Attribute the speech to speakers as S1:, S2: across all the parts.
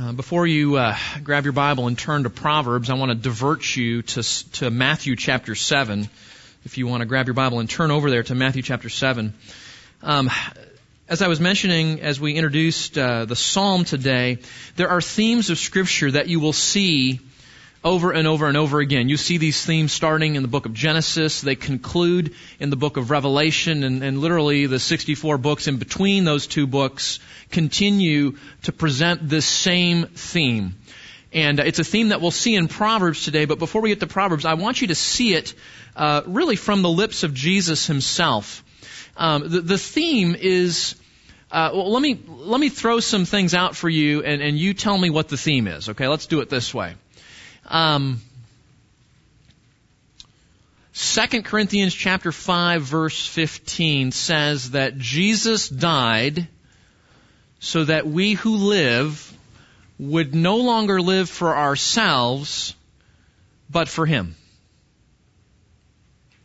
S1: Uh, before you uh, grab your Bible and turn to Proverbs, I want to divert you to, to Matthew chapter 7. If you want to grab your Bible and turn over there to Matthew chapter 7. Um, as I was mentioning as we introduced uh, the psalm today, there are themes of Scripture that you will see over and over and over again. You see these themes starting in the book of Genesis. They conclude in the book of Revelation and, and, literally the 64 books in between those two books continue to present this same theme. And it's a theme that we'll see in Proverbs today, but before we get to Proverbs, I want you to see it uh, really from the lips of Jesus himself. Um, the, the, theme is, uh, well, let me, let me throw some things out for you and, and you tell me what the theme is, okay? Let's do it this way. Um, 2 Corinthians chapter 5 verse 15 says that Jesus died so that we who live would no longer live for ourselves, but for Him.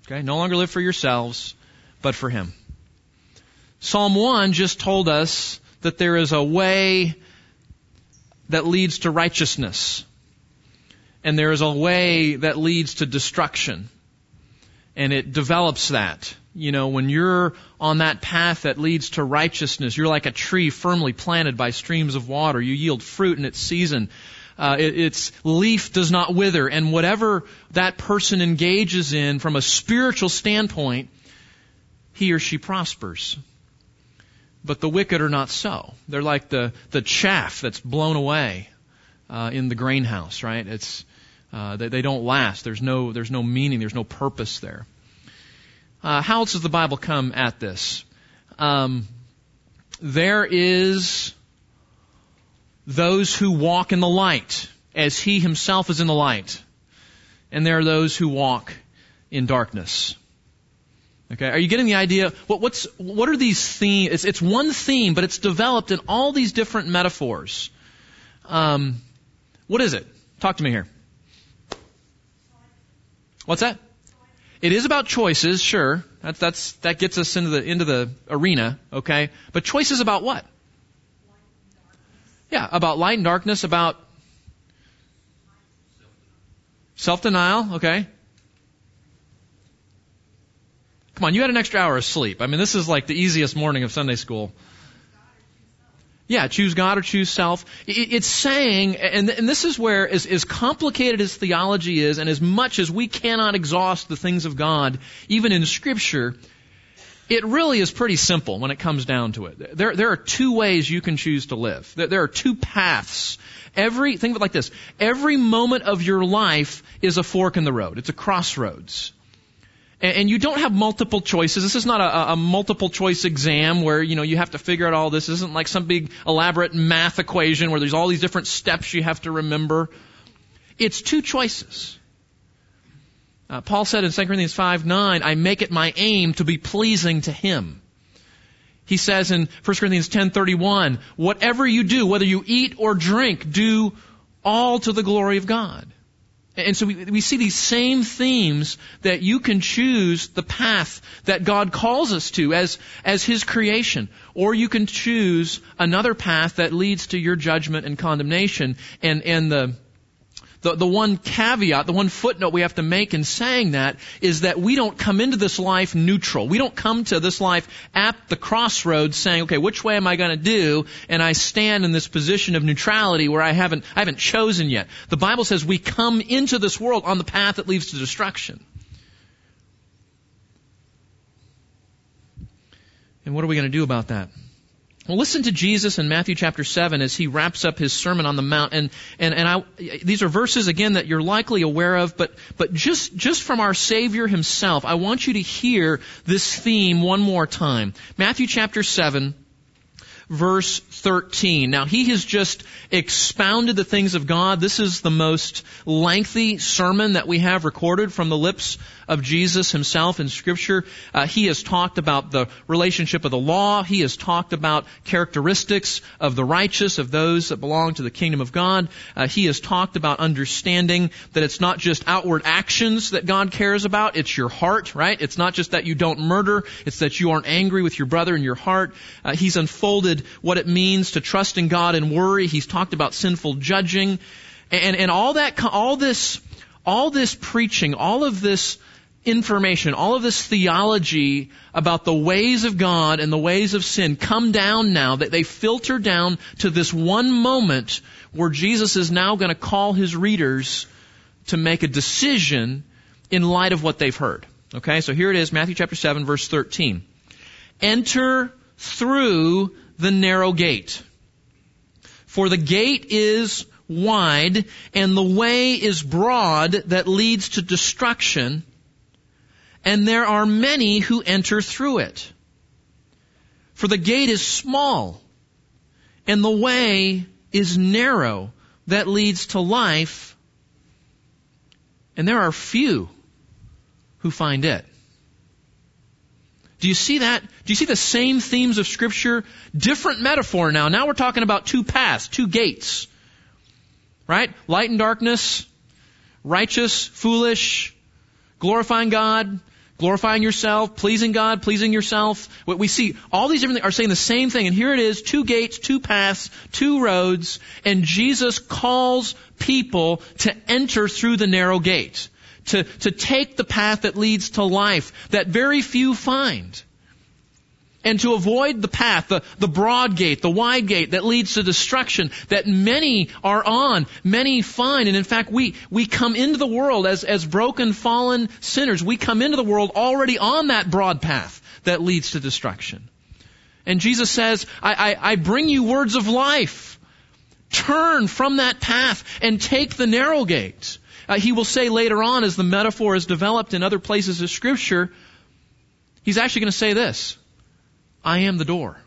S1: Okay? No longer live for yourselves, but for Him. Psalm 1 just told us that there is a way that leads to righteousness and there is a way that leads to destruction. And it develops that. You know, when you're on that path that leads to righteousness, you're like a tree firmly planted by streams of water. You yield fruit in its season. Uh, it, its leaf does not wither. And whatever that person engages in from a spiritual standpoint, he or she prospers. But the wicked are not so. They're like the, the chaff that's blown away uh, in the grain house, right? It's, uh, they, they, don't last. There's no, there's no meaning. There's no purpose there. Uh, how else does the Bible come at this? Um, there is those who walk in the light, as He Himself is in the light, and there are those who walk in darkness. Okay, are you getting the idea? What, what's what are these themes? It's, it's one theme, but it's developed in all these different metaphors. Um, what is it? Talk to me here. What's that? It is about choices, sure. That, that's, that gets us into the, into the arena, okay? But choices about what? Yeah, about light and darkness, about self-denial, okay? Come on, you had an extra hour of sleep. I mean, this is like the easiest morning of Sunday school. Yeah, choose God or choose self. It's saying, and, this is where, as, as complicated as theology is, and as much as we cannot exhaust the things of God, even in Scripture, it really is pretty simple when it comes down to it. There, there are two ways you can choose to live. There, there are two paths. Every, think of it like this. Every moment of your life is a fork in the road. It's a crossroads and you don't have multiple choices. This is not a, a, multiple choice exam where, you know, you have to figure out all this. This isn't like some big elaborate math equation where there's all these different steps you have to remember. It's two choices. Uh, Paul said in 2 Corinthians 5, 9, I make it my aim to be pleasing to him. He says in 1 Corinthians 10:31, whatever you do, whether you eat or drink, do all to the glory of God. And so we, we see these same themes that you can choose the path that God calls us to as, as His creation. Or you can choose another path that leads to your judgment and condemnation. And, and the, the, the one caveat, the one footnote we have to make in saying that is that we don't come into this life neutral. We don't come to this life at the crossroads saying, okay, which way am I going to do? And I stand in this position of neutrality where I haven't, I haven't chosen yet. The Bible says we come into this world on the path that leads to destruction. And what are we going to do about that? Well, listen to Jesus in Matthew chapter 7 as he wraps up his Sermon on the Mount. And, and, and I, these are verses, again, that you're likely aware of, but, but just, just from our Savior himself, I want you to hear this theme one more time. Matthew chapter 7, verse 13. Now, he has just expounded the things of God. This is the most lengthy sermon that we have recorded from the lips of Jesus himself in Scripture. Uh, he has talked about the relationship of the law. He has talked about characteristics of the righteous, of those that belong to the kingdom of God. Uh, he has talked about understanding that it's not just outward actions that God cares about, it's your heart, right? It's not just that you don't murder, it's that you aren't angry with your brother in your heart. Uh, he's unfolded what it means to trust in God and worry. He's talked about sinful judging. And, and all that, all this, all this preaching, all of this information, all of this theology about the ways of God and the ways of sin come down now, that they filter down to this one moment where Jesus is now going to call his readers to make a decision in light of what they've heard. Okay, so here it is, Matthew chapter 7 verse 13. Enter through the narrow gate. For the gate is wide and the way is broad that leads to destruction and there are many who enter through it. For the gate is small, and the way is narrow that leads to life, and there are few who find it. Do you see that? Do you see the same themes of scripture? Different metaphor now. Now we're talking about two paths, two gates. Right? Light and darkness, righteous, foolish, glorifying God, glorifying yourself, pleasing God, pleasing yourself. What we see, all these different things are saying the same thing. And here it is, two gates, two paths, two roads, and Jesus calls people to enter through the narrow gate. To, to take the path that leads to life that very few find and to avoid the path, the, the broad gate, the wide gate that leads to destruction that many are on, many find. And in fact, we, we come into the world as, as broken, fallen sinners. We come into the world already on that broad path that leads to destruction. And Jesus says, I, I, I bring you words of life. Turn from that path and take the narrow gate. Uh, he will say later on, as the metaphor is developed in other places of Scripture, he's actually going to say this. I am the door.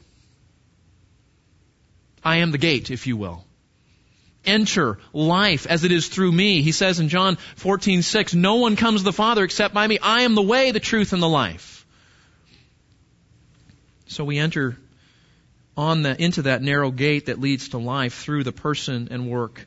S1: I am the gate, if you will. Enter life as it is through me. He says in John 14, 6, no one comes to the Father except by me. I am the way, the truth, and the life. So we enter on the, into that narrow gate that leads to life through the person and work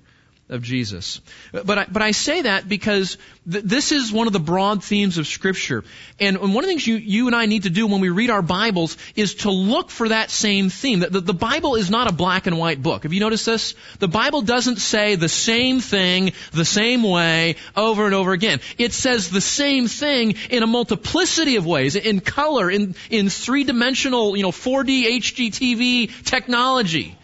S1: of Jesus. But I, but I say that because th- this is one of the broad themes of Scripture. And, and one of the things you, you and I need to do when we read our Bibles is to look for that same theme. The, the, the Bible is not a black and white book. Have you noticed this? The Bible doesn't say the same thing the same way over and over again. It says the same thing in a multiplicity of ways, in color, in, in three-dimensional, you know, 4D HDTV technology.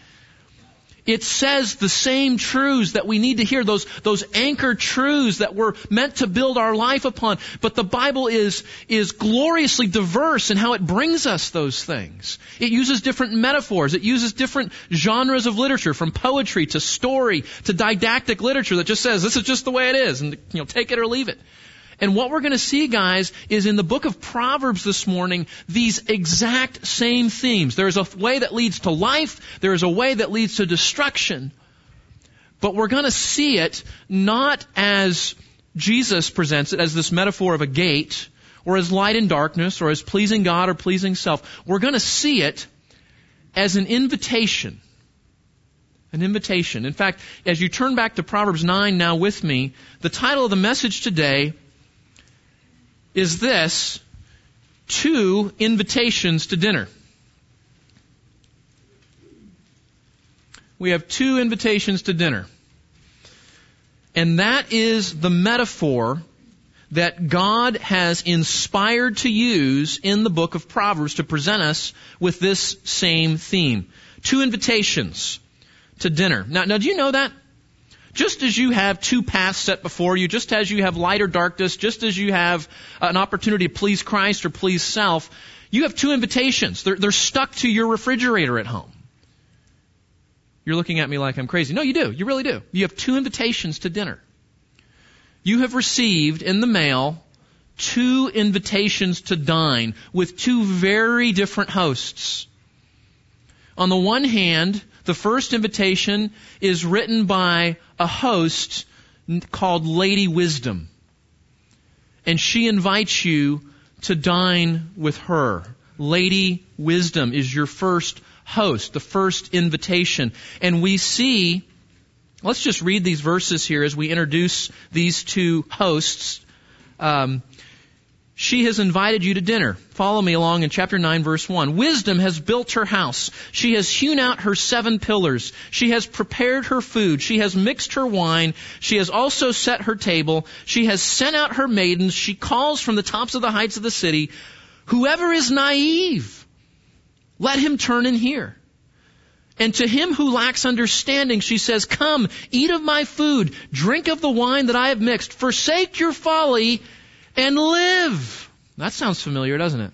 S1: It says the same truths that we need to hear, those, those anchor truths that we're meant to build our life upon. But the Bible is, is gloriously diverse in how it brings us those things. It uses different metaphors. It uses different genres of literature, from poetry to story to didactic literature that just says, this is just the way it is, and, you know, take it or leave it. And what we're going to see, guys, is in the book of Proverbs this morning, these exact same themes. There is a way that leads to life. There is a way that leads to destruction. But we're going to see it not as Jesus presents it, as this metaphor of a gate, or as light and darkness, or as pleasing God or pleasing self. We're going to see it as an invitation. An invitation. In fact, as you turn back to Proverbs 9 now with me, the title of the message today is this two invitations to dinner. We have two invitations to dinner. And that is the metaphor that God has inspired to use in the book of Proverbs to present us with this same theme. Two invitations to dinner. Now, now do you know that? Just as you have two paths set before you, just as you have light or darkness, just as you have uh, an opportunity to please Christ or please self, you have two invitations. They're, they're stuck to your refrigerator at home. You're looking at me like I'm crazy. No, you do. You really do. You have two invitations to dinner. You have received in the mail two invitations to dine with two very different hosts. On the one hand, the first invitation is written by a host called Lady Wisdom. And she invites you to dine with her. Lady Wisdom is your first host, the first invitation. And we see, let's just read these verses here as we introduce these two hosts. Um, she has invited you to dinner. Follow me along in chapter 9 verse 1. Wisdom has built her house. She has hewn out her seven pillars. She has prepared her food. She has mixed her wine. She has also set her table. She has sent out her maidens. She calls from the tops of the heights of the city. Whoever is naive, let him turn and hear. And to him who lacks understanding, she says, Come, eat of my food, drink of the wine that I have mixed, forsake your folly, and live. That sounds familiar, doesn't it?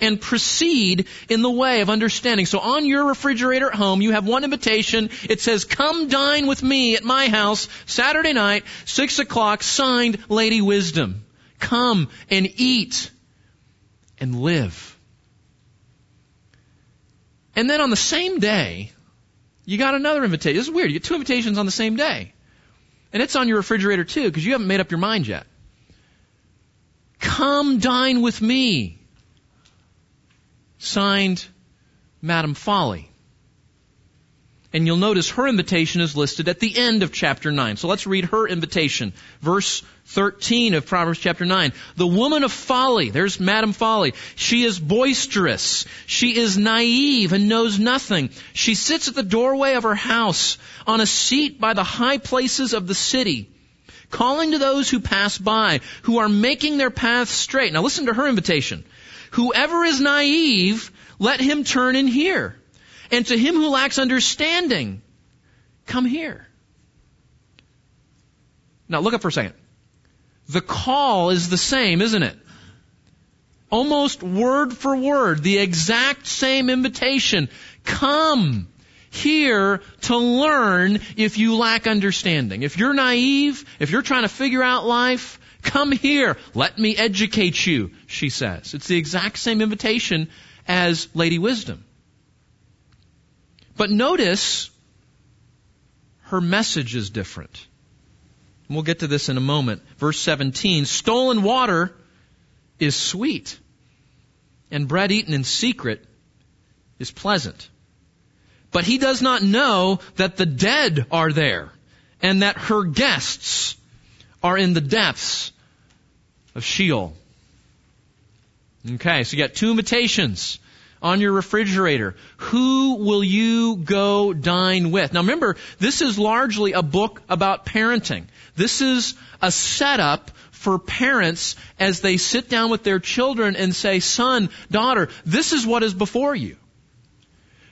S1: And proceed in the way of understanding. So on your refrigerator at home, you have one invitation. It says, come dine with me at my house Saturday night, six o'clock, signed Lady Wisdom. Come and eat and live. And then on the same day, you got another invitation. This is weird. You get two invitations on the same day. And it's on your refrigerator too, because you haven't made up your mind yet. Come dine with me. Signed, Madame Folly. And you'll notice her invitation is listed at the end of chapter 9. So let's read her invitation. Verse 13 of Proverbs chapter 9. The woman of folly, there's Madam Folly. She is boisterous. She is naive and knows nothing. She sits at the doorway of her house on a seat by the high places of the city calling to those who pass by, who are making their path straight. Now listen to her invitation. Whoever is naive, let him turn and hear. And to him who lacks understanding, come here. Now look up for a second. The call is the same, isn't it? Almost word for word, the exact same invitation. Come here to learn if you lack understanding. If you're naive, if you're trying to figure out life, come here. Let me educate you, she says. It's the exact same invitation as Lady Wisdom. But notice her message is different. And we'll get to this in a moment. Verse 17, stolen water is sweet, and bread eaten in secret is pleasant. But he does not know that the dead are there and that her guests are in the depths of Sheol. Okay, so you got two invitations on your refrigerator. Who will you go dine with? Now remember, this is largely a book about parenting. This is a setup for parents as they sit down with their children and say, son, daughter, this is what is before you.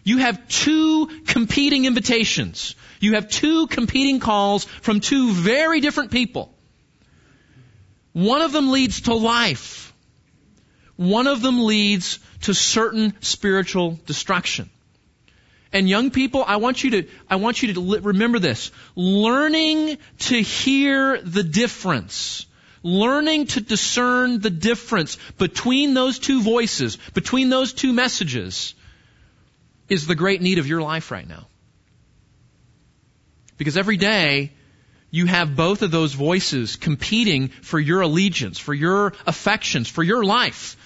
S1: You have two competing invitations. You have two competing calls from two very different people. One of them leads to life. One of them leads to certain spiritual destruction. And young people, I want you to, I want you to remember this. Learning to hear the difference. Learning to discern the difference between those two voices, between those two messages is the great need of your life right now. Because every day, you have both of those voices competing for your allegiance, for your affections, for your life.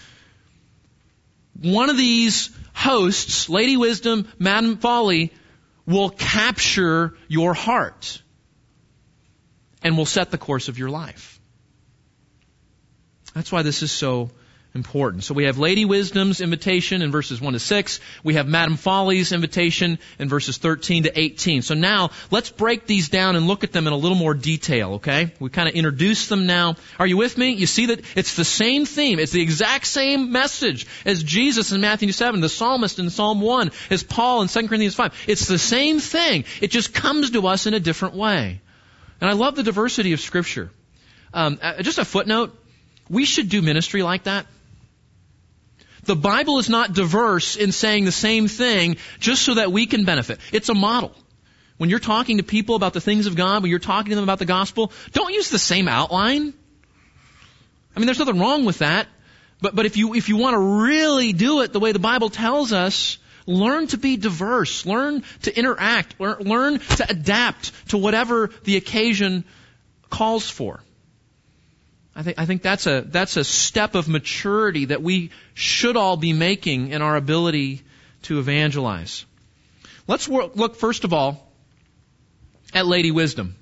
S1: One of these hosts, Lady Wisdom, Madam Folly, will capture your heart and will set the course of your life. That's why this is so important. So we have Lady Wisdom's invitation in verses 1 to 6. We have Madam Folly's invitation in verses 13 to 18. So now let's break these down and look at them in a little more detail, okay? We kind of introduce them now. Are you with me? You see that it's the same theme. It's the exact same message as Jesus in Matthew 7, the psalmist in Psalm 1, as Paul in 2 Corinthians 5. It's the same thing. It just comes to us in a different way. And I love the diversity of Scripture. Um, uh, just a footnote. We should do ministry like that. The Bible is not diverse in saying the same thing just so that we can benefit. It's a model. When you're talking to people about the things of God, when you're talking to them about the gospel, don't use the same outline. I mean, there's nothing wrong with that. But, but if you, if you want to really do it the way the Bible tells us, learn to be diverse. Learn to interact. Learn, learn to adapt to whatever the occasion calls for. I think, I think that's a, that's a step of maturity that we should all be making in our ability to evangelize. Let's work, look first of all at Lady Wisdom.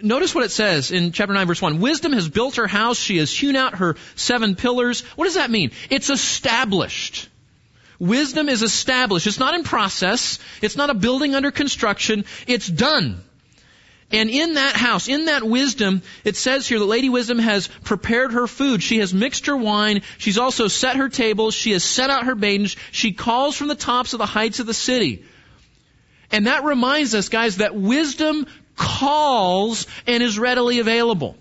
S1: notice what it says in chapter 9 verse 1. Wisdom has built her house. She has hewn out her seven pillars. What does that mean? It's established. Wisdom is established. It's not in process. It's not a building under construction. It's done. And in that house, in that wisdom, it says here that Lady Wisdom has prepared her food. She has mixed her wine. She's also set her table. She has set out her maidens. She calls from the tops of the heights of the city. And that reminds us, guys, that wisdom calls and is readily available.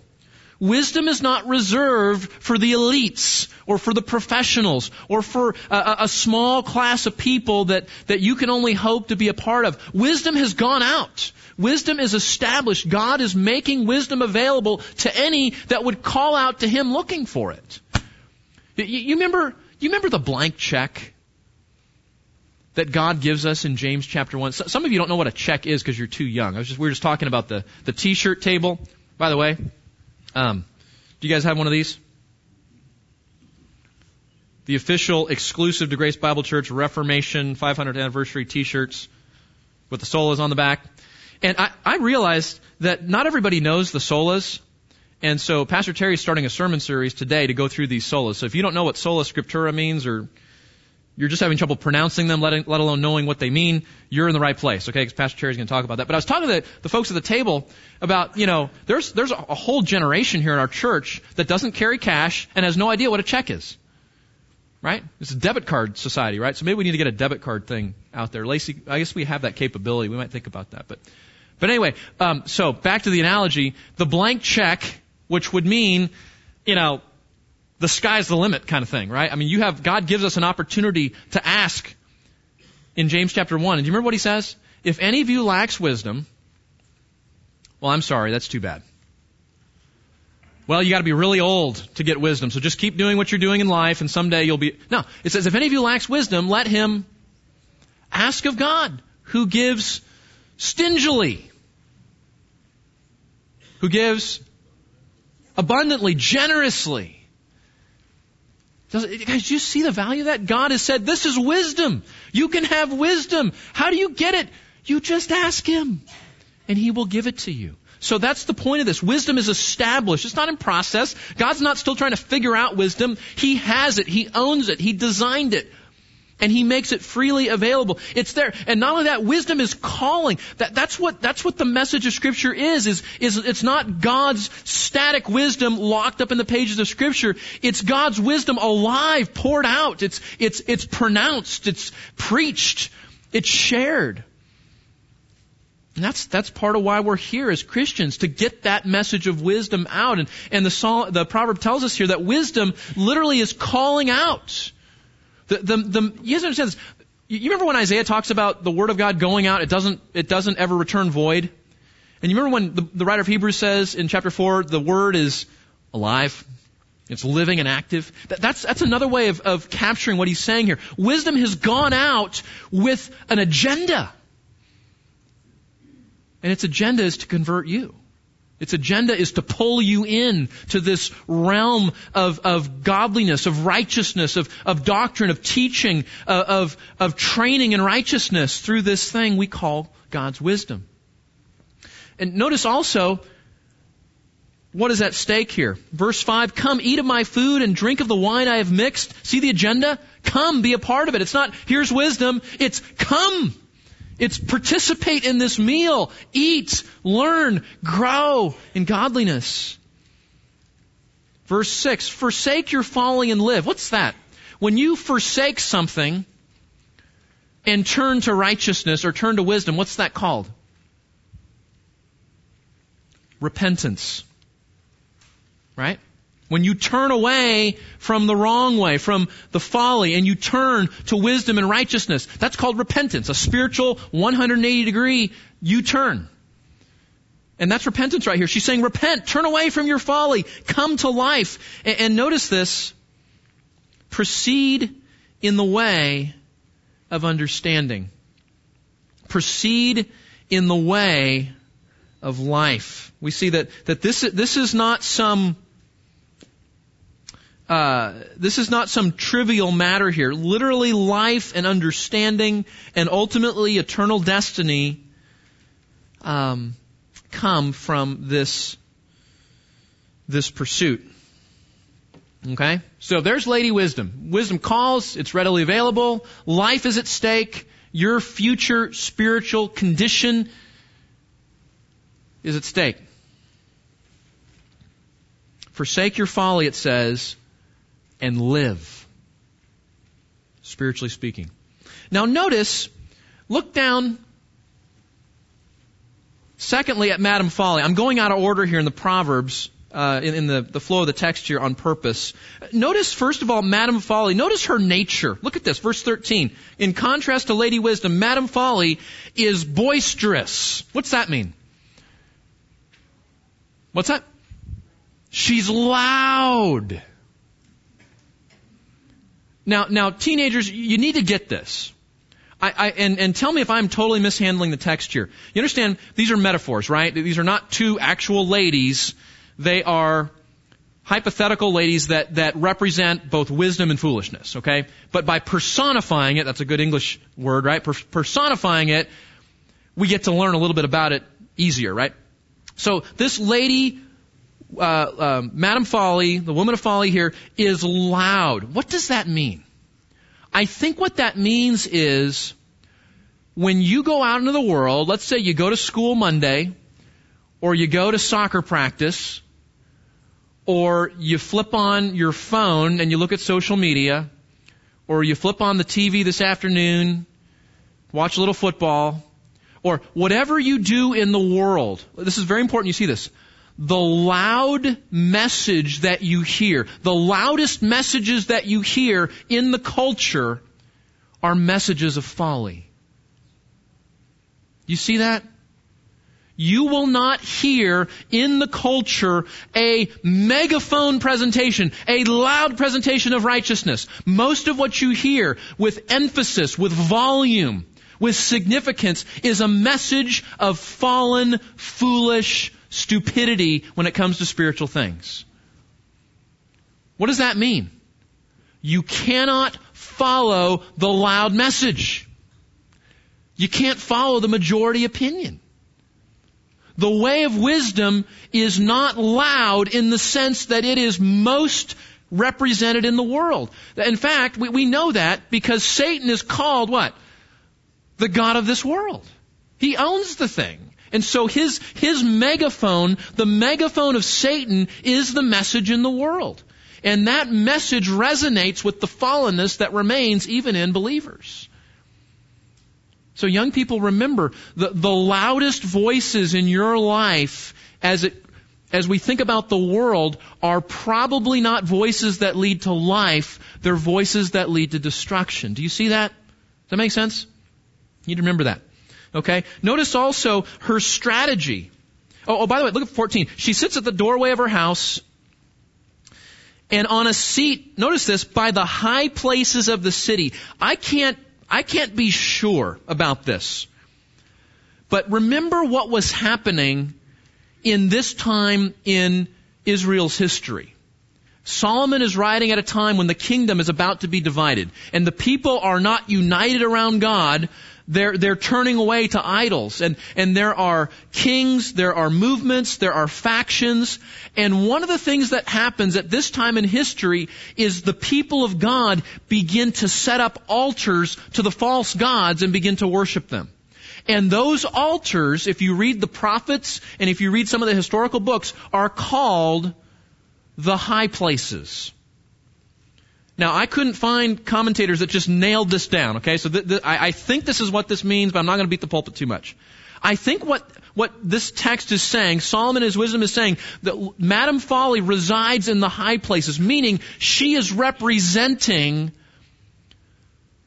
S1: Wisdom is not reserved for the elites or for the professionals or for a, a, small class of people that, that you can only hope to be a part of. Wisdom has gone out. Wisdom is established. God is making wisdom available to any that would call out to Him looking for it. You, remember, you remember the blank check that God gives us in James chapter 1? Some of you don't know what a check is because you're too young. I was just, we were just talking about the, the t-shirt table. By the way, um, do you guys have one of these? The official exclusive to Grace Bible Church Reformation 500th anniversary t-shirts with the solas on the back. And I, I realized that not everybody knows the solas. And so Pastor Terry is starting a sermon series today to go through these solas. So if you don't know what sola scriptura means or you're just having trouble pronouncing them, let, let alone knowing what they mean, you're in the right place, okay? Because Pastor Terry's going to talk about that. But I was talking to the, the folks at the table about, you know, there's, there's a, whole generation here in our church that doesn't carry cash and has no idea what a check is. Right? It's a debit card society, right? So maybe we need to get a debit card thing out there. Lacey, I guess we have that capability. We might think about that. But but anyway, um, so back to the analogy, the blank check, which would mean, you know, the sky's the limit kind of thing, right? I mean, you have, God gives us an opportunity to ask in James chapter 1. And do you remember what he says? If any of you lacks wisdom, well, I'm sorry, that's too bad. Well, you gotta be really old to get wisdom, so just keep doing what you're doing in life and someday you'll be, no, it says if any of you lacks wisdom, let him ask of God, who gives stingily who gives abundantly, generously. Does, guys, do you see the value of that? God has said, this is wisdom. You can have wisdom. How do you get it? You just ask Him, and He will give it to you. So that's the point of this. Wisdom is established. It's not in process. God's not still trying to figure out wisdom. He has it. He owns it. He designed it and he makes it freely available. It's there. And not only that, wisdom is calling. That, that's what, that's what the message of scripture is, is, is it's not God's static wisdom locked up in the pages of scripture. It's God's wisdom alive, poured out. It's, it's, it's pronounced. It's preached. It's shared. And that's, that's part of why we're here as Christians, to get that message of wisdom out. And, and the, the proverb tells us here that wisdom literally is calling out. The, the, the, you guys understand this? You remember when Isaiah talks about the word of God going out, it doesn't, it doesn't ever return void? And you remember when the, the writer of Hebrews says in chapter 4, the word is alive, it's living and active. That, that's, that's another way of, of capturing what he's saying here. Wisdom has gone out with an agenda. And its agenda is to convert you. Its agenda is to pull you in to this realm of, of godliness, of righteousness, of, of doctrine, of teaching, uh, of, of training in righteousness through this thing we call God's wisdom. And notice also, what is at stake here? Verse 5, come eat of my food and drink of the wine I have mixed. See the agenda? Come, be a part of it. It's not, here's wisdom. It's come. It's participate in this meal, eat, learn, grow in godliness. Verse 6, forsake your folly and live. What's that? When you forsake something and turn to righteousness or turn to wisdom, what's that called? Repentance. Right? When you turn away from the wrong way, from the folly, and you turn to wisdom and righteousness, that's called repentance, a spiritual 180 degree U-turn. And that's repentance right here. She's saying, repent, turn away from your folly, come to life. And, and notice this, proceed in the way of understanding. Proceed in the way of life. We see that, that this, this is not some uh, this is not some trivial matter here. Literally, life and understanding and ultimately eternal destiny um, come from this, this pursuit. Okay? So there's Lady Wisdom. Wisdom calls, it's readily available, life is at stake, your future spiritual condition is at stake. Forsake your folly, it says, and live. Spiritually speaking. Now notice, look down secondly at Madam Folly. I'm going out of order here in the Proverbs uh, in, in the, the flow of the text here on purpose. Notice, first of all, Madam Folly. Notice her nature. Look at this, verse 13. In contrast to Lady Wisdom, Madam Folly is boisterous. What's that mean? What's that? She's loud. Now, now, teenagers, you need to get this. I, I, and, and tell me if I'm totally mishandling the text here. You understand, these are metaphors, right? These are not two actual ladies they are hypothetical ladies that, that represent both wisdom and foolishness, okay? But by personifying it, that's a good English word, right? Per- personifying it, we get to learn a little bit about it easier, right? So this lady, uh, Madam Folly, the woman of folly here, is loud. What does that mean? I think what that means is when you go out into the world, let's say you go to school Monday, or you go to soccer practice, or you flip on your phone and you look at social media, or you flip on the TV this afternoon, watch a little football, or whatever you do in the world. This is very important you see this. The loud message that you hear, the loudest messages that you hear in the culture are messages of folly. You see that? you will not hear in the culture a megaphone presentation, a loud presentation of righteousness. Most of what you hear with emphasis, with volume, with significance is a message of fallen, foolish stupidity when it comes to spiritual things. What does that mean? You cannot follow the loud message. You can't follow the majority opinion. The way of wisdom is not loud in the sense that it is most represented in the world. In fact, we, we know that because Satan is called what? The God of this world. He owns the thing. And so his, his megaphone, the megaphone of Satan is the message in the world. And that message resonates with the fallenness that remains even in believers. So young people remember the, the loudest voices in your life as it as we think about the world are probably not voices that lead to life, they're voices that lead to destruction. Do you see that? Does that make sense? You need to remember that. Okay? Notice also her strategy. Oh, oh, by the way, look at 14. She sits at the doorway of her house and on a seat, notice this, by the high places of the city. I can't I can't be sure about this. But remember what was happening in this time in Israel's history. Solomon is writing at a time when the kingdom is about to be divided and the people are not united around God, they're, they're turning away to idols. And, and there are kings, there are movements, there are factions. And one of the things that happens at this time in history is the people of God begin to set up altars to the false gods and begin to worship them. And those altars, if you read the prophets and if you read some of the historical books, are called the high places. Now, I couldn't find commentators that just nailed this down, okay? So th- th- I, I think this is what this means, but I'm not going to beat the pulpit too much. I think what, what this text is saying, Solomon his wisdom is saying that Madam Folly resides in the high places, meaning she is representing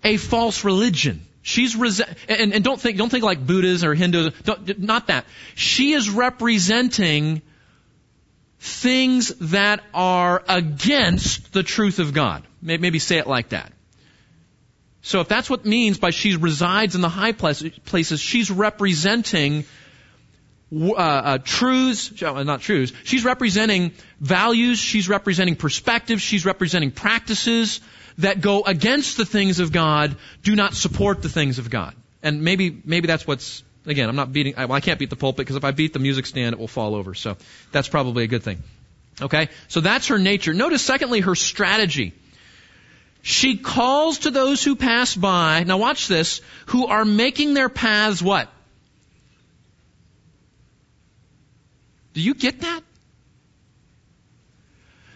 S1: a false religion. She's and, and don't think don't think like Buddhism or Hinduism. not that. She is representing things that are against the truth of God. Maybe say it like that. So if that's what means by she resides in the high places, she's representing uh, uh, truths, not truths. She's representing values. She's representing perspectives. She's representing practices that go against the things of God, do not support the things of God. And maybe maybe that's what's Again, I'm not beating, I, well, I can't beat the pulpit because if I beat the music stand, it will fall over. So that's probably a good thing. Okay? So that's her nature. Notice secondly, her strategy. She calls to those who pass by, now watch this, who are making their paths what? Do you get that?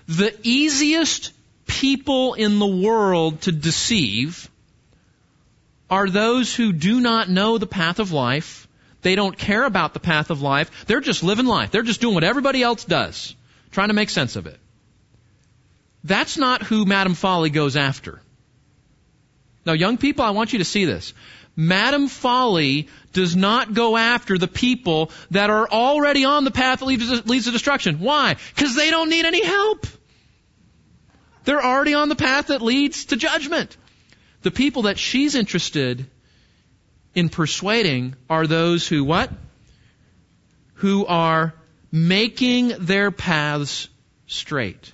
S1: The easiest people in the world to deceive are those who do not know the path of life. They don't care about the path of life. They're just living life. They're just doing what everybody else does, trying to make sense of it. That's not who Madame Folly goes after. Now, young people, I want you to see this. Madame Folly does not go after the people that are already on the path that leads, leads to destruction. Why? Because they don't need any help. They're already on the path that leads to judgment. The people that she's interested in persuading are those who what? Who are making their paths straight.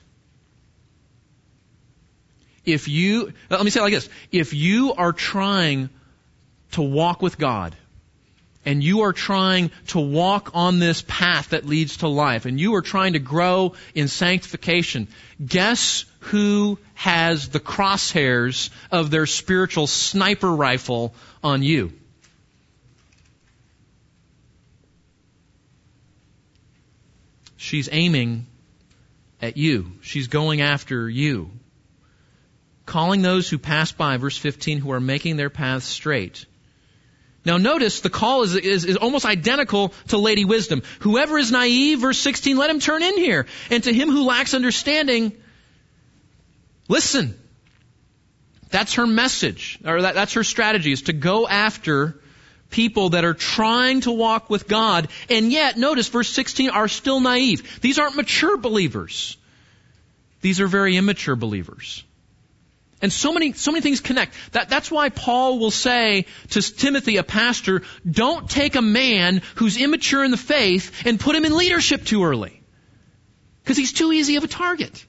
S1: If you, uh, let me say it like this. If you are trying to walk with God, and you are trying to walk on this path that leads to life, and you are trying to grow in sanctification, guess who has the crosshairs of their spiritual sniper rifle on you. She's aiming at you. She's going after you. Calling those who pass by, verse 15, who are making their paths straight. Now notice the call is, is, is, almost identical to Lady Wisdom. Whoever is naive, verse 16, let him turn in here. And to him who lacks understanding, Listen. That's her message, or that, that's her strategy, is to go after people that are trying to walk with God, and yet, notice verse 16, are still naive. These aren't mature believers. These are very immature believers. And so many, so many things connect. That, that's why Paul will say to Timothy, a pastor, don't take a man who's immature in the faith and put him in leadership too early. Because he's too easy of a target.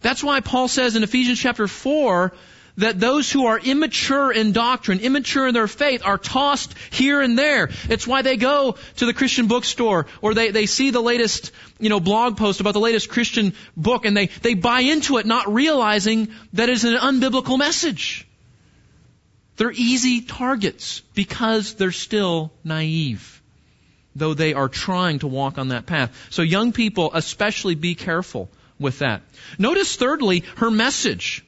S1: That's why Paul says in Ephesians chapter 4 that those who are immature in doctrine, immature in their faith, are tossed here and there. It's why they go to the Christian bookstore or they, they see the latest, you know, blog post about the latest Christian book and they, they buy into it not realizing that it's an unbiblical message. They're easy targets because they're still naive, though they are trying to walk on that path. So young people especially be careful with that. Notice thirdly, her message.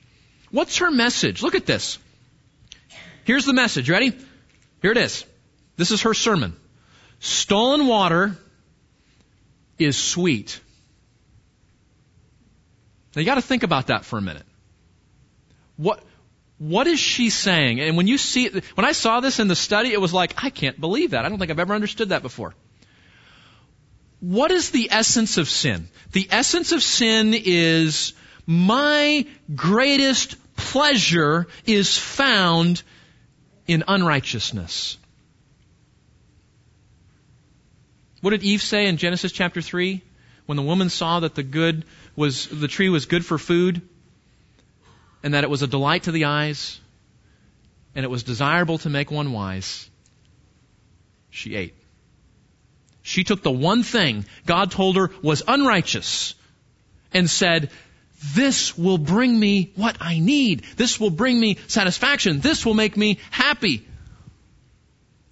S1: What's her message? Look at this. Here's the message. Ready? Here it is. This is her sermon. Stolen water is sweet. Now you gotta think about that for a minute. What, what is she saying? And when you see when I saw this in the study, it was like, I can't believe that. I don't think I've ever understood that before. What is the essence of sin? The essence of sin is my greatest pleasure is found in unrighteousness. What did Eve say in Genesis chapter 3? When the woman saw that the good was, the tree was good for food, and that it was a delight to the eyes, and it was desirable to make one wise, she ate. She took the one thing God told her was unrighteous and said, this will bring me what I need. This will bring me satisfaction. This will make me happy.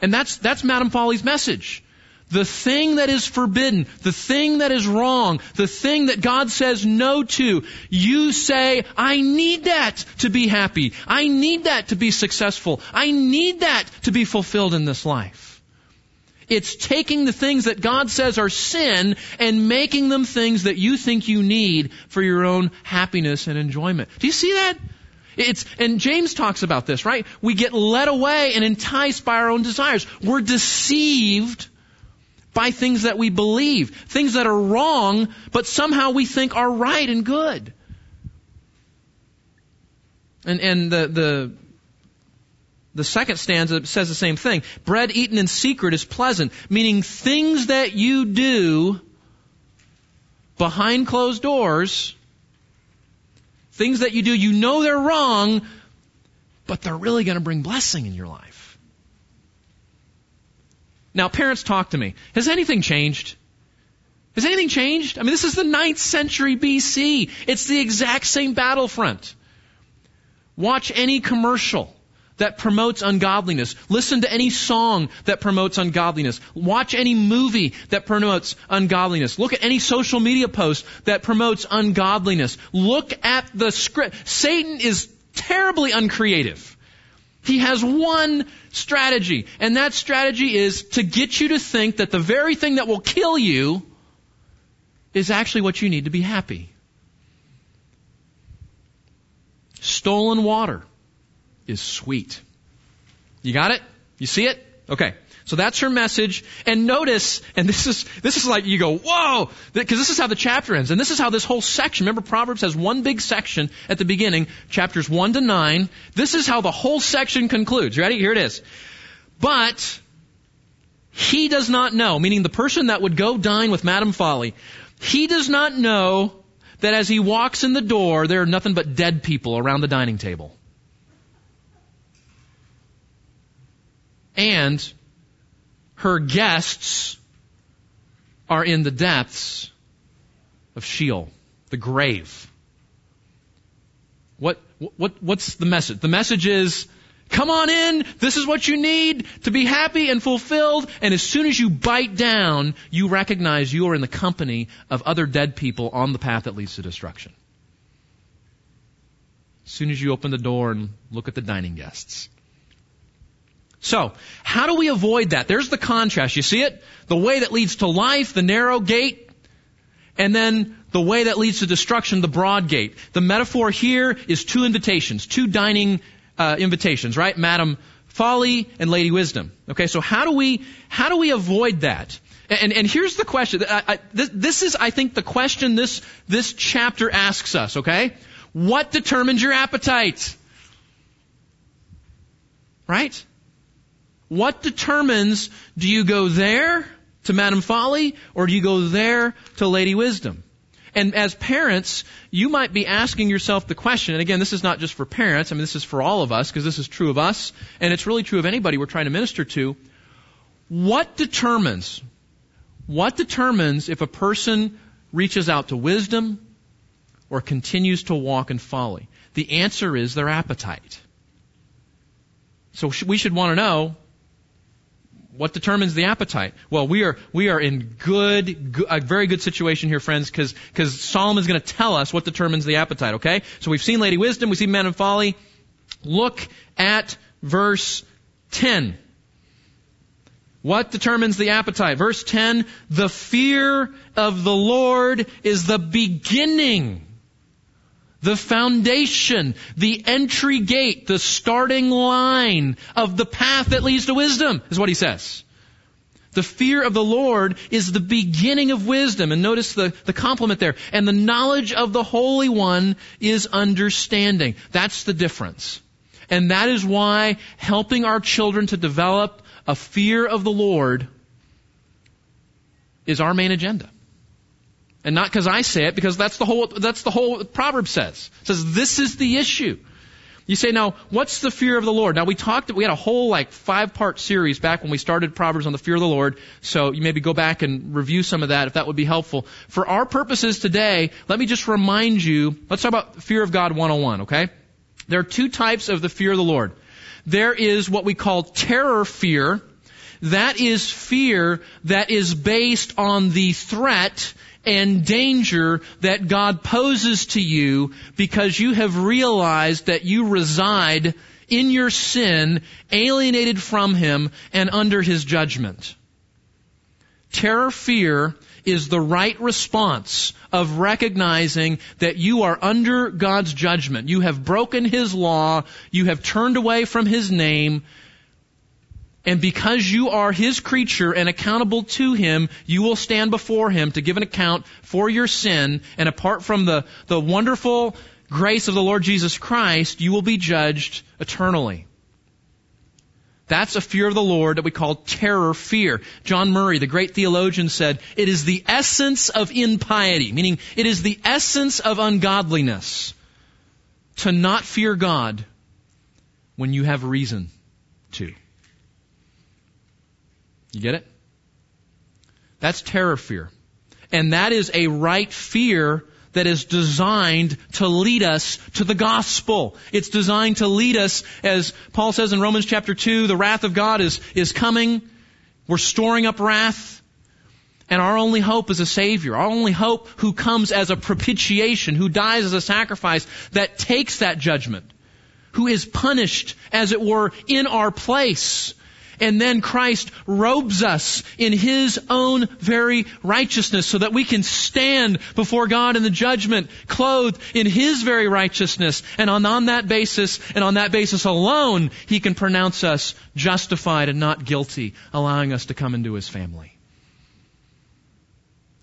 S1: And that's, that's Madame Folly's message. The thing that is forbidden, the thing that is wrong, the thing that God says no to, you say, I need that to be happy. I need that to be successful. I need that to be fulfilled in this life. It's taking the things that God says are sin and making them things that you think you need for your own happiness and enjoyment. Do you see that? It's, and James talks about this, right? We get led away and enticed by our own desires. We're deceived by things that we believe, things that are wrong, but somehow we think are right and good. And, and the, the the second stanza says the same thing. Bread eaten in secret is pleasant, meaning things that you do behind closed doors, things that you do, you know they're wrong, but they're really going to bring blessing in your life. Now, parents, talk to me. Has anything changed? Has anything changed? I mean, this is the ninth century BC. It's the exact same battlefront. Watch any commercial that promotes ungodliness. Listen to any song that promotes ungodliness. Watch any movie that promotes ungodliness. Look at any social media post that promotes ungodliness. Look at the script. Satan is terribly uncreative. He has one strategy, and that strategy is to get you to think that the very thing that will kill you is actually what you need to be happy. Stolen water is sweet. You got it? You see it? Okay. So that's her message. And notice, and this is, this is like you go, whoa! Because this is how the chapter ends. And this is how this whole section, remember Proverbs has one big section at the beginning, chapters 1 to 9. This is how the whole section concludes. You ready? Here it is. But, he does not know, meaning the person that would go dine with Madame Folly, he does not know that as he walks in the door, there are nothing but dead people around the dining table. And her guests are in the depths of Sheol, the grave. What, what, what's the message? The message is, Come on in. This is what you need to be happy and fulfilled. And as soon as you bite down, you recognize you are in the company of other dead people on the path that leads to destruction. As soon as you open the door and look at the dining guests. So, how do we avoid that? There's the contrast. You see it? The way that leads to life, the narrow gate, and then the way that leads to destruction, the broad gate. The metaphor here is two invitations, two dining uh, invitations, right? Madam Folly and Lady Wisdom. Okay, so how do we how do we avoid that? And, and here's the question. I, I, this, this is, I think, the question this this chapter asks us. Okay, what determines your appetite? Right? What determines do you go there to Madam Folly or do you go there to Lady Wisdom? And as parents, you might be asking yourself the question, and again, this is not just for parents, I mean, this is for all of us, because this is true of us, and it's really true of anybody we're trying to minister to. What determines, what determines if a person reaches out to wisdom or continues to walk in folly? The answer is their appetite. So we should want to know what determines the appetite? Well, we are we are in good, a very good situation here, friends, because because Solomon is going to tell us what determines the appetite. Okay, so we've seen Lady Wisdom, we've seen Madam Folly. Look at verse ten. What determines the appetite? Verse 10, the fear of the Lord is the beginning, the foundation, the entry gate, the starting line of the path that leads to wisdom, is what he says. The fear of the Lord is the beginning of wisdom. And notice the, the complement there. And the knowledge of the Holy One is understanding. That's the difference. And that is why helping our children to develop a fear of the Lord is our main agenda. And not because I say it, because that's the whole, that's the whole proverb says. It says this is the issue. You say, now, what's the fear of the Lord? Now, we talked, we had a whole like five part series back when we started Proverbs on the fear of the Lord. So you maybe go back and review some of that if that would be helpful. For our purposes today, let me just remind you, let's talk about fear of God 101, okay? There are two types of the fear of the Lord. There is what we call terror fear. That is fear that is based on the threat and danger that God poses to you because you have realized that you reside in your sin, alienated from Him and under His judgment. Terror fear is the right response of recognizing that you are under God's judgment. You have broken His law. You have turned away from His name. And because you are His creature and accountable to Him, you will stand before Him to give an account for your sin. And apart from the, the wonderful grace of the Lord Jesus Christ, you will be judged eternally. That's a fear of the Lord that we call terror fear. John Murray, the great theologian, said, it is the essence of impiety, meaning it is the essence of ungodliness to not fear God when you have reason to. You get it? That's terror fear. And that is a right fear that is designed to lead us to the gospel. It's designed to lead us, as Paul says in Romans chapter 2, the wrath of God is, is coming. We're storing up wrath. And our only hope is a Savior. Our only hope who comes as a propitiation, who dies as a sacrifice that takes that judgment, who is punished, as it were, in our place. And then Christ robes us in His own very righteousness so that we can stand before God in the judgment, clothed in His very righteousness. And on, on that basis, and on that basis alone, He can pronounce us justified and not guilty, allowing us to come into His family.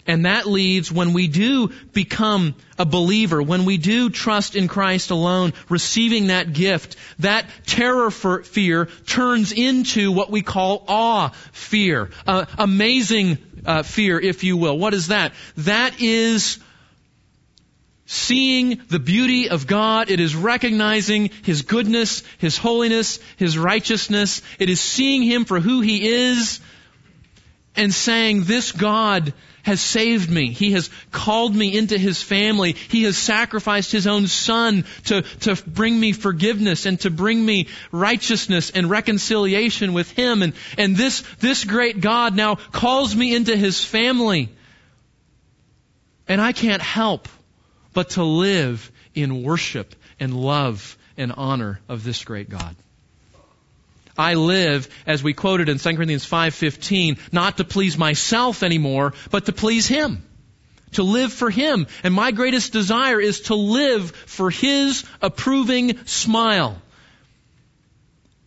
S1: And that leads when we do become a believer, when we do trust in Christ alone, receiving that gift, that terror for fear turns into what we call awe fear, uh, amazing uh, fear, if you will. What is that? That is seeing the beauty of God. It is recognizing His goodness, His holiness, His righteousness. It is seeing Him for who He is and saying, this God has saved me. He has called me into His family. He has sacrificed His own Son to, to bring me forgiveness and to bring me righteousness and reconciliation with Him. And, and this, this great God now calls me into His family. And I can't help but to live in worship and love and honor of this great God. I live, as we quoted in 2 Corinthians 5.15, not to please myself anymore, but to please Him. To live for Him. And my greatest desire is to live for His approving smile.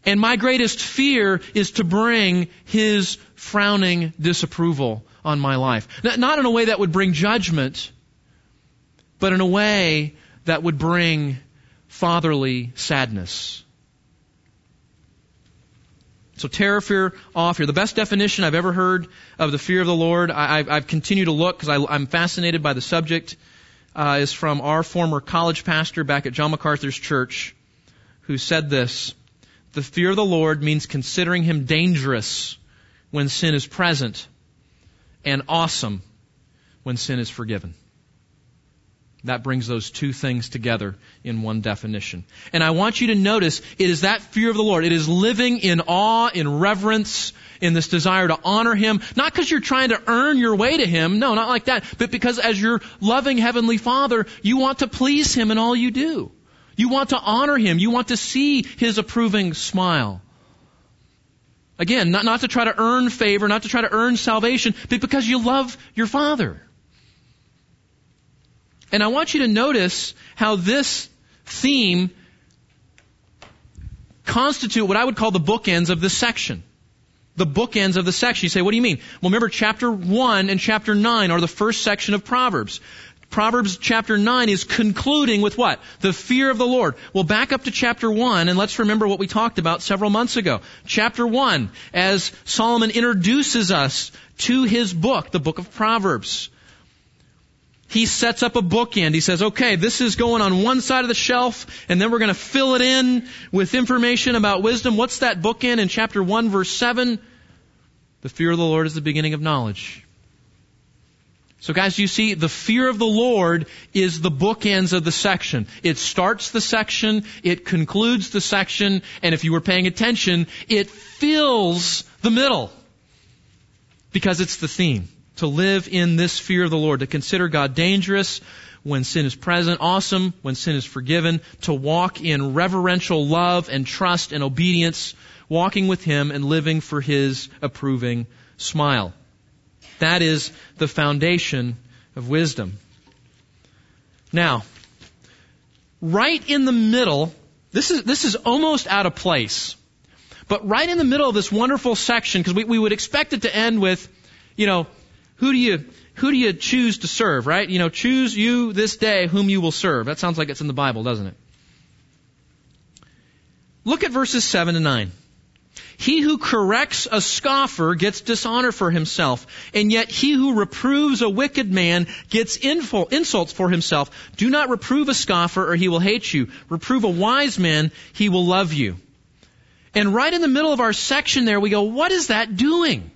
S1: And my greatest fear is to bring His frowning disapproval on my life. Not in a way that would bring judgment, but in a way that would bring fatherly sadness so terror, fear, awe, fear. The best definition I've ever heard of the fear of the Lord, I, have continued to look because I'm fascinated by the subject, uh, is from our former college pastor back at John MacArthur's church, who said this: "The fear of the Lord means considering Him dangerous when sin is present, and awesome when sin is forgiven." That brings those two things together in one definition. And I want you to notice it is that fear of the Lord. It is living in awe, in reverence, in this desire to honor Him. Not because you're trying to earn your way to Him. No, not like that. But because as your loving Heavenly Father, you want to please Him in all you do. You want to honor Him. You want to see His approving smile. Again, not, not to try to earn favor, not to try to earn salvation, but because you love your Father. And I want you to notice how this theme constitute what I would call the bookends of this section. The bookends of the section. You say, what do you mean? Well, remember chapter 1 and chapter 9 are the first section of Proverbs. Proverbs chapter 9 is concluding with what? The fear of the Lord. Well, back up to chapter 1 and let's remember what we talked about several months ago. Chapter 1, as Solomon introduces us to his book, the book of Proverbs he sets up a bookend. He says, okay, this is going on one side of the shelf, and then we're going to fill it in with information about wisdom. What's that bookend in chapter 1, verse 7? The fear of the Lord is the beginning of knowledge. So guys, you see, the fear of the Lord is the bookends of the section. It starts the section, it concludes the section, and if you were paying attention, it fills the middle. Because it's the theme to live in this fear of the Lord, to consider God dangerous when sin is present, awesome when sin is forgiven, to walk in reverential love and trust and obedience, walking with Him and living for His approving smile. That is the foundation of wisdom. Now, right in the middle, this is, this is almost out of place. But right in the middle of this wonderful section, because we, we would expect it to end with, you know, who do you who do you choose to serve, right? You know, choose you this day whom you will serve. That sounds like it's in the Bible, doesn't it? Look at verses 7 to 9. He who corrects a scoffer gets dishonor for himself, and yet he who reproves a wicked man gets insults for himself. Do not reprove a scoffer or he will hate you. Reprove a wise man, he will love you. And right in the middle of our section there, we go, what is that doing?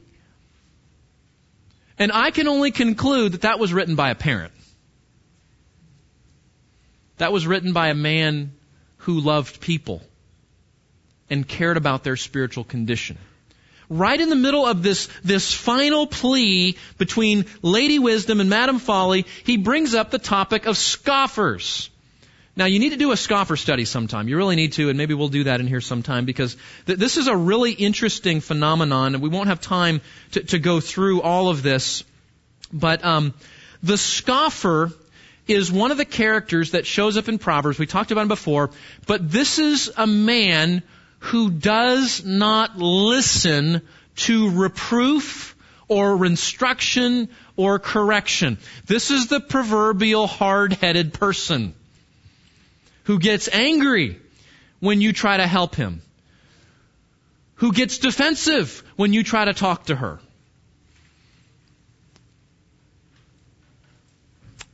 S1: And I can only conclude that that was written by a parent. That was written by a man who loved people and cared about their spiritual condition. Right in the middle of this, this final plea between Lady Wisdom and Madam Folly, he brings up the topic of scoffers. Now you need to do a scoffer study sometime. You really need to, and maybe we'll do that in here sometime because th- this is a really interesting phenomenon, and we won't have time to, to go through all of this. But um, the scoffer is one of the characters that shows up in Proverbs. We talked about him before, but this is a man who does not listen to reproof or instruction or correction. This is the proverbial hard-headed person who gets angry when you try to help him, who gets defensive when you try to talk to her.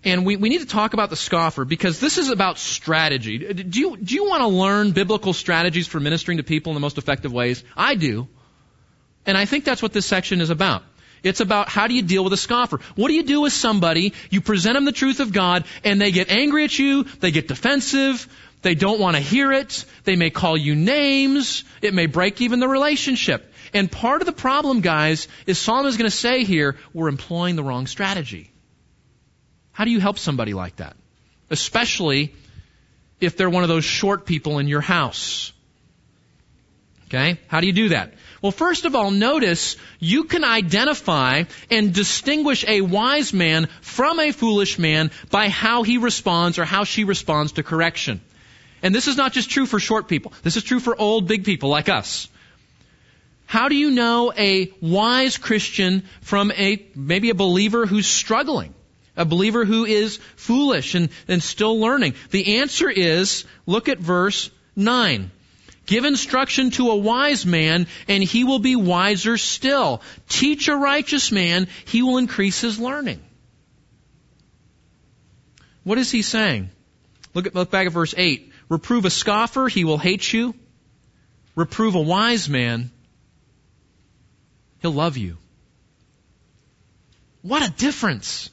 S1: And we, we need to talk about the scoffer because this is about strategy. Do you, do you want to learn biblical strategies for ministering to people in the most effective ways? I do. And I think that's what this section is about. It's about how do you deal with a scoffer? What do you do with somebody? You present them the truth of God and they get angry at you, they get defensive, they don't want to hear it, they may call you names, it may break even the relationship. And part of the problem, guys, is Solomon is going to say here, we're employing the wrong strategy. How do you help somebody like that? Especially if they're one of those short people in your house. Okay? How do you do that? Well, first of all, notice you can identify and distinguish a wise man from a foolish man by how he responds or how she responds to correction. And this is not just true for short people. This is true for old big people like us. How do you know a wise Christian from a, maybe a believer who's struggling? a believer who is foolish and, and still learning? The answer is, look at verse 9. Give instruction to a wise man, and he will be wiser still. Teach a righteous man, he will increase his learning. What is he saying? Look, at, look back at verse 8. Reprove a scoffer, he will hate you. Reprove a wise man, he'll love you. What a difference!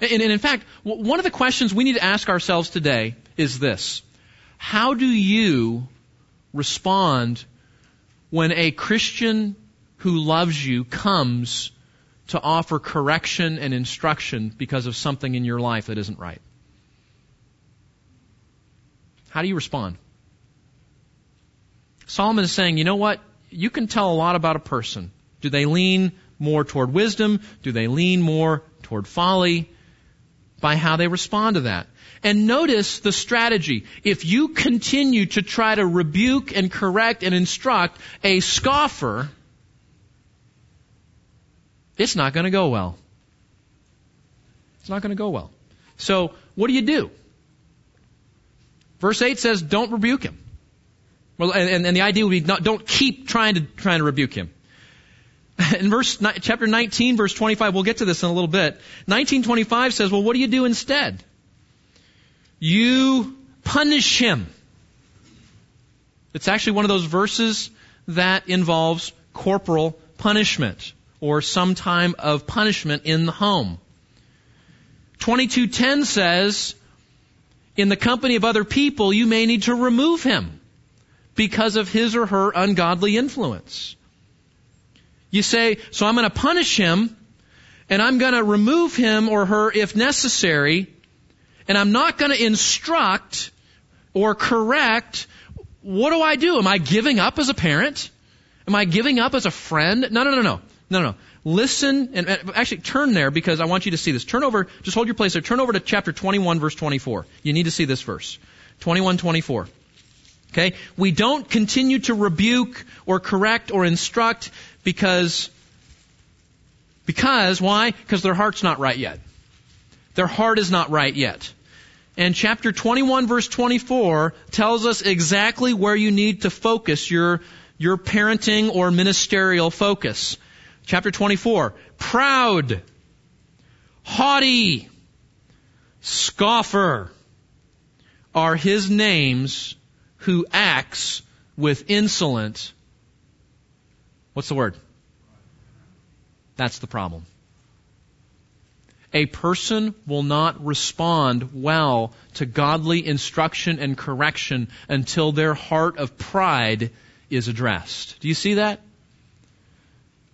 S1: And, and in fact, one of the questions we need to ask ourselves today is this. How do you respond when a Christian who loves you comes to offer correction and instruction because of something in your life that isn't right? How do you respond? Solomon is saying, you know what? You can tell a lot about a person. Do they lean more toward wisdom? Do they lean more toward folly? By how they respond to that. And notice the strategy. If you continue to try to rebuke and correct and instruct a scoffer, it's not going to go well. It's not going to go well. So, what do you do? Verse 8 says, don't rebuke him. Well, and, and the idea would be not, don't keep trying to, trying to rebuke him. In verse, chapter 19, verse 25, we'll get to this in a little bit. 1925 says, well, what do you do instead? You punish him. It's actually one of those verses that involves corporal punishment or some time of punishment in the home. 2210 says, in the company of other people, you may need to remove him because of his or her ungodly influence. You say, so I'm going to punish him and I'm going to remove him or her if necessary and I'm not going to instruct or correct. What do I do? Am I giving up as a parent? Am I giving up as a friend? No, no, no, no. No, no. Listen and, actually turn there because I want you to see this. Turn over, just hold your place there. Turn over to chapter 21 verse 24. You need to see this verse. 21, 24. Okay? We don't continue to rebuke or correct or instruct because, because, why? Because their heart's not right yet. Their heart is not right yet. And chapter 21 verse 24 tells us exactly where you need to focus your, your parenting or ministerial focus. Chapter 24, proud, haughty, scoffer are his names who acts with insolent What's the word? That's the problem. a person will not respond well to godly instruction and correction until their heart of pride is addressed. Do you see that?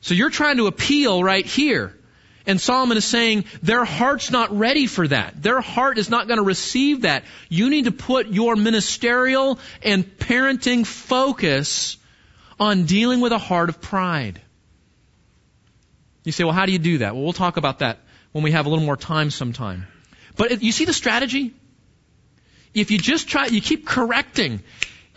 S1: So you're trying to appeal right here. And Solomon is saying their heart's not ready for that. Their heart is not going to receive that. You need to put your ministerial and parenting focus on dealing with a heart of pride. You say, well, how do you do that? Well, we'll talk about that when we have a little more time sometime. But you see the strategy? If you just try, you keep correcting,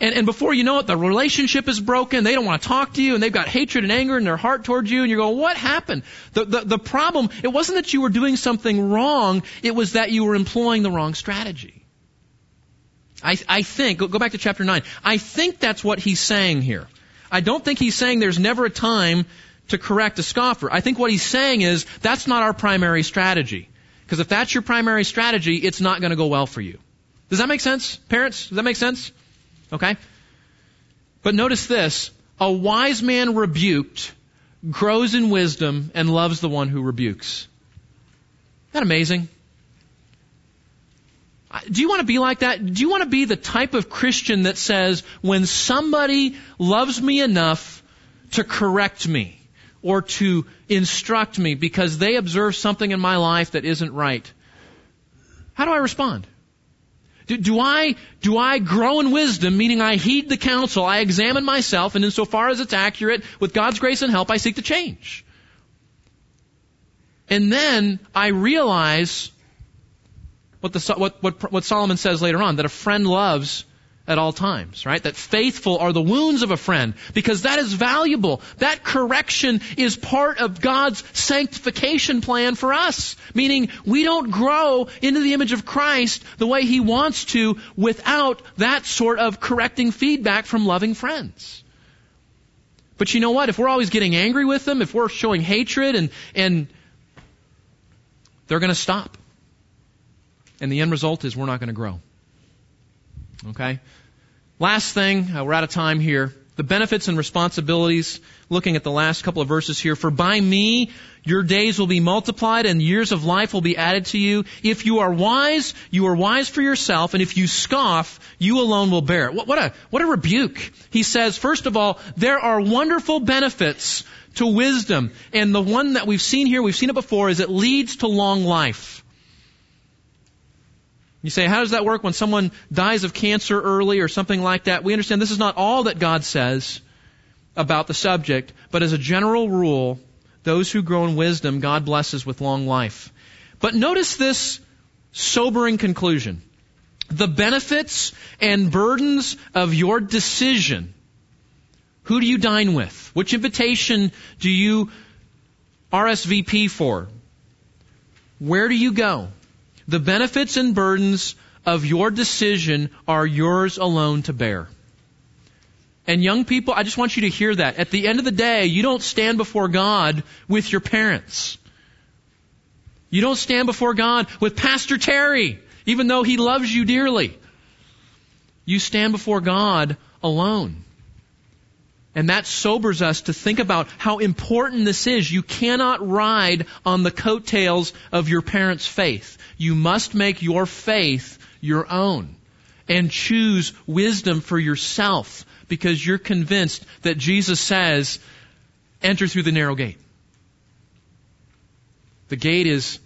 S1: and, and before you know it, the relationship is broken. They don't want to talk to you, and they've got hatred and anger in their heart towards you, and you're going, what happened? The, the, the problem, it wasn't that you were doing something wrong, it was that you were employing the wrong strategy. I, I think, go, go back to chapter 9, I think that's what he's saying here. I don't think he's saying there's never a time to correct a scoffer. I think what he's saying is that's not our primary strategy. Because if that's your primary strategy, it's not going to go well for you. Does that make sense, parents? Does that make sense? Okay? But notice this a wise man rebuked grows in wisdom and loves the one who rebukes. Isn't that amazing? Do you want to be like that? Do you want to be the type of Christian that says, when somebody loves me enough to correct me, or to instruct me because they observe something in my life that isn't right. How do I respond? Do, do, I, do I grow in wisdom, meaning I heed the counsel, I examine myself, and insofar as it's accurate, with God's grace and help, I seek to change? And then I realize what, the, what, what, what Solomon says later on, that a friend loves at all times, right? That faithful are the wounds of a friend because that is valuable. That correction is part of God's sanctification plan for us. Meaning we don't grow into the image of Christ the way He wants to without that sort of correcting feedback from loving friends. But you know what? If we're always getting angry with them, if we're showing hatred and, and they're going to stop. And the end result is we're not going to grow. Okay? Last thing, uh, we're out of time here. The benefits and responsibilities, looking at the last couple of verses here. For by me your days will be multiplied and years of life will be added to you. If you are wise, you are wise for yourself, and if you scoff, you alone will bear it. What, what a, what a rebuke. He says, first of all, there are wonderful benefits to wisdom. And the one that we've seen here, we've seen it before, is it leads to long life. You say, how does that work when someone dies of cancer early or something like that? We understand this is not all that God says about the subject, but as a general rule, those who grow in wisdom, God blesses with long life. But notice this sobering conclusion. The benefits and burdens of your decision. Who do you dine with? Which invitation do you RSVP for? Where do you go? The benefits and burdens of your decision are yours alone to bear. And young people, I just want you to hear that. At the end of the day, you don't stand before God with your parents. You don't stand before God with Pastor Terry, even though he loves you dearly. You stand before God alone. And that sobers us to think about how important this is. You cannot ride on the coattails of your parents' faith. You must make your faith your own and choose wisdom for yourself because you're convinced that Jesus says, enter through the narrow gate. The gate is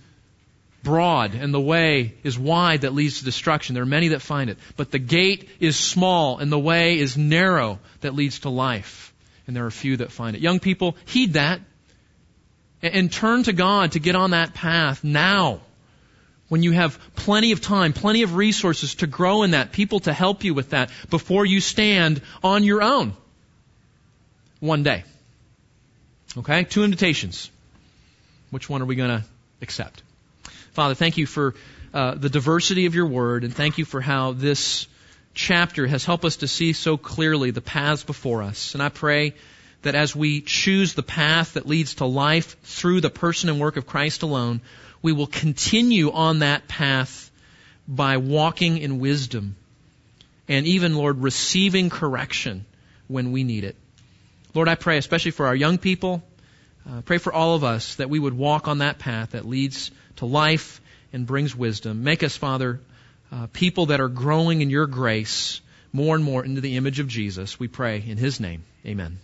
S1: broad and the way is wide that leads to destruction. There are many that find it. But the gate is small and the way is narrow that leads to life. And there are few that find it. Young people, heed that and turn to God to get on that path now. When you have plenty of time, plenty of resources to grow in that, people to help you with that before you stand on your own one day. Okay? Two invitations. Which one are we going to accept? Father, thank you for uh, the diversity of your word, and thank you for how this chapter has helped us to see so clearly the paths before us. And I pray that as we choose the path that leads to life through the person and work of Christ alone, we will continue on that path by walking in wisdom and even, Lord, receiving correction when we need it. Lord, I pray especially for our young people Uh, pray for all of us that we would walk on that path that leads to life and brings wisdom. Make us, Father, uh, people that are growing in your grace more and more into the image of Jesus. We pray in his name. Amen.